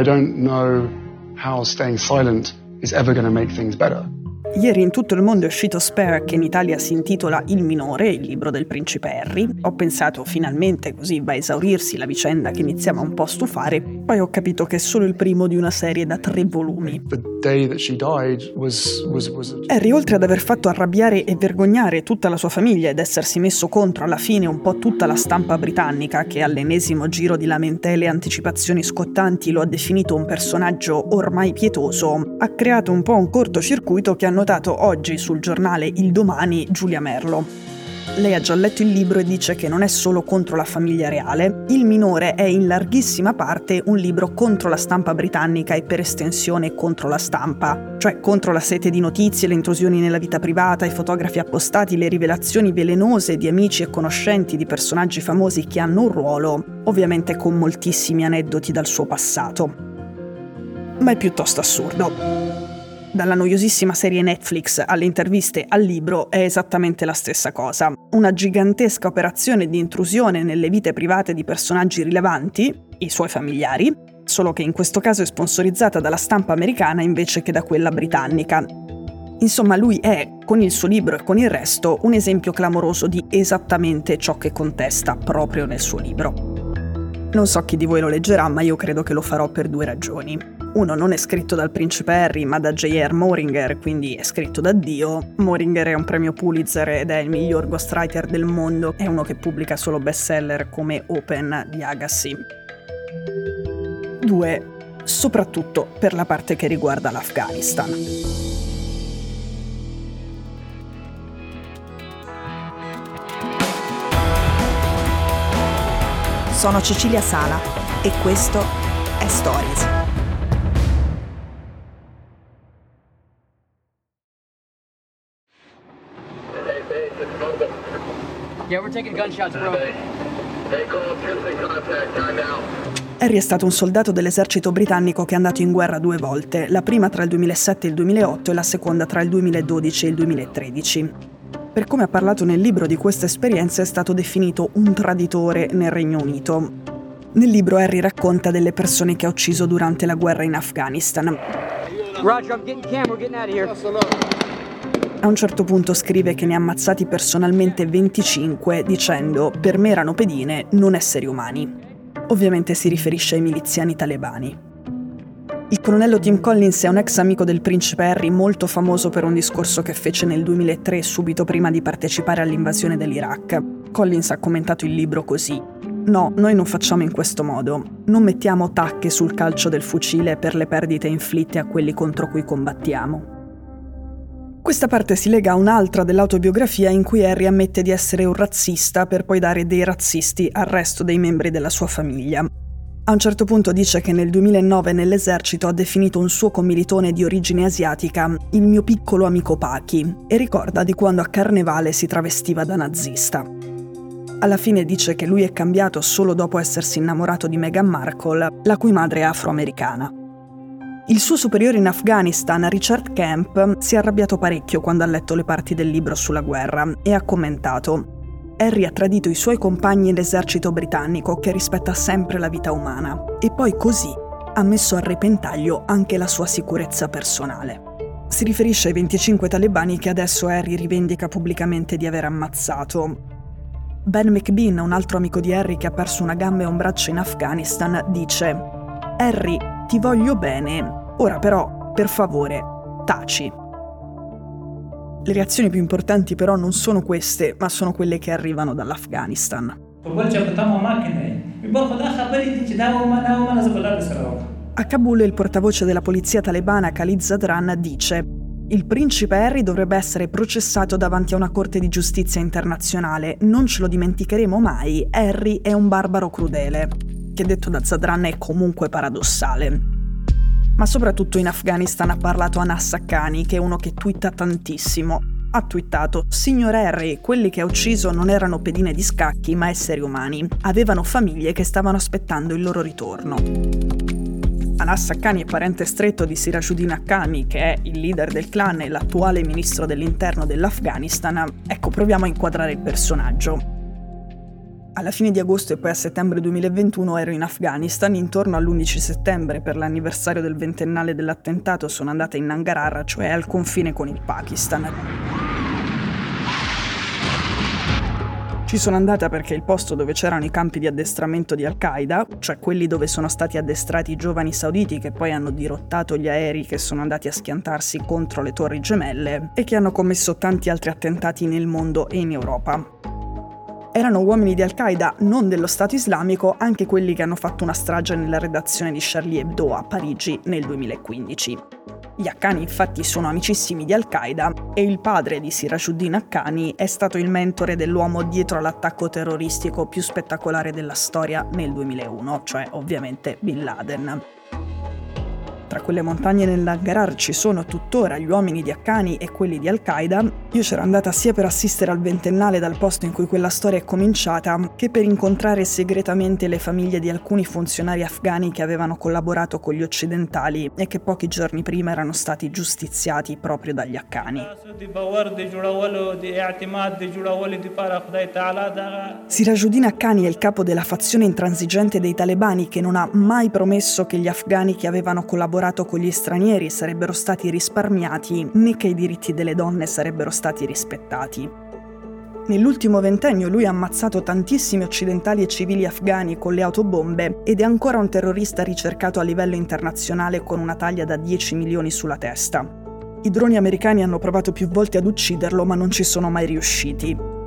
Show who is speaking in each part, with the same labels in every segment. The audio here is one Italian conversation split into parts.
Speaker 1: I don't know how staying silent is ever going to make things better.
Speaker 2: Ieri in tutto il mondo è uscito Spare, che in Italia si intitola Il minore, il libro del principe Harry. Ho pensato finalmente così va a esaurirsi la vicenda che iniziava un po' a stufare, poi ho capito che è solo il primo di una serie da tre volumi.
Speaker 1: Was, was, was...
Speaker 2: Harry, oltre ad aver fatto arrabbiare e vergognare tutta la sua famiglia ed essersi messo contro alla fine un po' tutta la stampa britannica, che all'ennesimo giro di lamentele e anticipazioni scottanti lo ha definito un personaggio ormai pietoso, ha creato un po' un cortocircuito che hanno notato oggi sul giornale Il Domani Giulia Merlo. Lei ha già letto il libro e dice che non è solo contro la famiglia reale, Il minore è in larghissima parte un libro contro la stampa britannica e per estensione contro la stampa, cioè contro la sete di notizie, le intrusioni nella vita privata, i fotografi appostati, le rivelazioni velenose di amici e conoscenti di personaggi famosi che hanno un ruolo, ovviamente con moltissimi aneddoti dal suo passato. Ma è piuttosto assurdo. Dalla noiosissima serie Netflix alle interviste al libro è esattamente la stessa cosa. Una gigantesca operazione di intrusione nelle vite private di personaggi rilevanti, i suoi familiari, solo che in questo caso è sponsorizzata dalla stampa americana invece che da quella britannica. Insomma, lui è, con il suo libro e con il resto, un esempio clamoroso di esattamente ciò che contesta proprio nel suo libro. Non so chi di voi lo leggerà, ma io credo che lo farò per due ragioni. Uno non è scritto dal principe Harry, ma da J.R. Moringer, quindi è scritto da Dio. Moringer è un premio Pulitzer ed è il miglior ghostwriter del mondo, è uno che pubblica solo bestseller come Open di Agassi. Due, soprattutto per la parte che riguarda l'Afghanistan.
Speaker 3: Sono Cecilia Sala e questo è Stories.
Speaker 2: Harry è stato un soldato dell'esercito britannico che è andato in guerra due volte, la prima tra il 2007 e il 2008 e la seconda tra il 2012 e il 2013. Per come ha parlato nel libro di questa esperienza è stato definito un traditore nel Regno Unito. Nel libro Harry racconta delle persone che ha ucciso durante la guerra in Afghanistan. Roger, I'm getting camera, getting out of here. A un certo punto scrive che ne ha ammazzati personalmente 25 dicendo per me erano pedine, non esseri umani. Ovviamente si riferisce ai miliziani talebani. Il colonnello Tim Collins è un ex amico del principe Harry molto famoso per un discorso che fece nel 2003 subito prima di partecipare all'invasione dell'Iraq. Collins ha commentato il libro così. No, noi non facciamo in questo modo. Non mettiamo tacche sul calcio del fucile per le perdite inflitte a quelli contro cui combattiamo. Questa parte si lega a un'altra dell'autobiografia in cui Harry ammette di essere un razzista per poi dare dei razzisti al resto dei membri della sua famiglia. A un certo punto dice che nel 2009 nell'esercito ha definito un suo commilitone di origine asiatica il mio piccolo amico Paki e ricorda di quando a Carnevale si travestiva da nazista. Alla fine dice che lui è cambiato solo dopo essersi innamorato di Meghan Markle, la cui madre è afroamericana. Il suo superiore in Afghanistan, Richard Kemp, si è arrabbiato parecchio quando ha letto le parti del libro sulla guerra e ha commentato Harry ha tradito i suoi compagni e l'esercito britannico che rispetta sempre la vita umana e poi così ha messo a repentaglio anche la sua sicurezza personale. Si riferisce ai 25 talebani che adesso Harry rivendica pubblicamente di aver ammazzato. Ben McBean, un altro amico di Harry che ha perso una gamba e un braccio in Afghanistan, dice Harry, ti voglio bene, Ora però, per favore, taci. Le reazioni più importanti però non sono queste, ma sono quelle che arrivano dall'Afghanistan. A Kabul il portavoce della polizia talebana Khalid Zadran dice il principe Harry dovrebbe essere processato davanti a una corte di giustizia internazionale. Non ce lo dimenticheremo mai. Harry è un barbaro crudele. Che detto da Zadran è comunque paradossale ma soprattutto in Afghanistan ha parlato Anas Haqqani, che è uno che twitta tantissimo. Ha twittato: Signor Harry, quelli che ha ucciso non erano pedine di scacchi, ma esseri umani. Avevano famiglie che stavano aspettando il loro ritorno. Anas Haqqani è parente stretto di Sirajuddin Haqqani, che è il leader del clan e l'attuale ministro dell'interno dell'Afghanistan. Ecco, proviamo a inquadrare il personaggio. Alla fine di agosto e poi a settembre 2021 ero in Afghanistan, intorno all'11 settembre per l'anniversario del ventennale dell'attentato sono andata in Nangarhar, cioè al confine con il Pakistan. Ci sono andata perché il posto dove c'erano i campi di addestramento di Al-Qaeda, cioè quelli dove sono stati addestrati i giovani sauditi che poi hanno dirottato gli aerei che sono andati a schiantarsi contro le torri gemelle e che hanno commesso tanti altri attentati nel mondo e in Europa. Erano uomini di Al-Qaeda, non dello Stato islamico, anche quelli che hanno fatto una strage nella redazione di Charlie Hebdo a Parigi nel 2015. Gli Haqqani infatti sono amicissimi di Al-Qaeda e il padre di Sirajuddin Haqqani è stato il mentore dell'uomo dietro all'attacco terroristico più spettacolare della storia nel 2001, cioè ovviamente Bin Laden. Tra quelle montagne nell'Angarar ci sono tuttora gli uomini di Haqqani e quelli di Al-Qaeda. Io c'ero andata sia per assistere al ventennale dal posto in cui quella storia è cominciata, che per incontrare segretamente le famiglie di alcuni funzionari afghani che avevano collaborato con gli occidentali e che pochi giorni prima erano stati giustiziati proprio dagli Haqqani. Sirajuddin Haqqani è il capo della fazione intransigente dei talebani che non ha mai promesso che gli afghani che avevano collaborato collaborato con gli stranieri sarebbero stati risparmiati né che i diritti delle donne sarebbero stati rispettati. Nell'ultimo ventennio lui ha ammazzato tantissimi occidentali e civili afghani con le autobombe ed è ancora un terrorista ricercato a livello internazionale con una taglia da 10 milioni sulla testa. I droni americani hanno provato più volte ad ucciderlo ma non ci sono mai riusciti.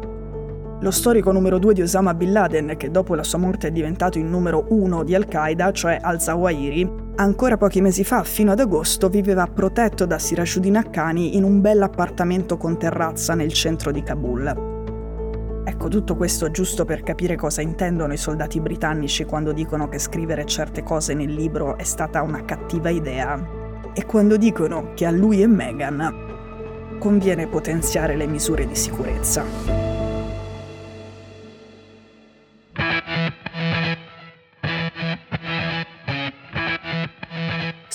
Speaker 2: Lo storico numero 2 di Osama Bin Laden, che dopo la sua morte è diventato il numero 1 di Al-Qaeda, cioè al-Zawahiri, Ancora pochi mesi fa, fino ad agosto, viveva protetto da Sirajuddin Haqqani in un bel appartamento con terrazza nel centro di Kabul. Ecco, tutto questo giusto per capire cosa intendono i soldati britannici quando dicono che scrivere certe cose nel libro è stata una cattiva idea. E quando dicono che a lui e Meghan conviene potenziare le misure di sicurezza.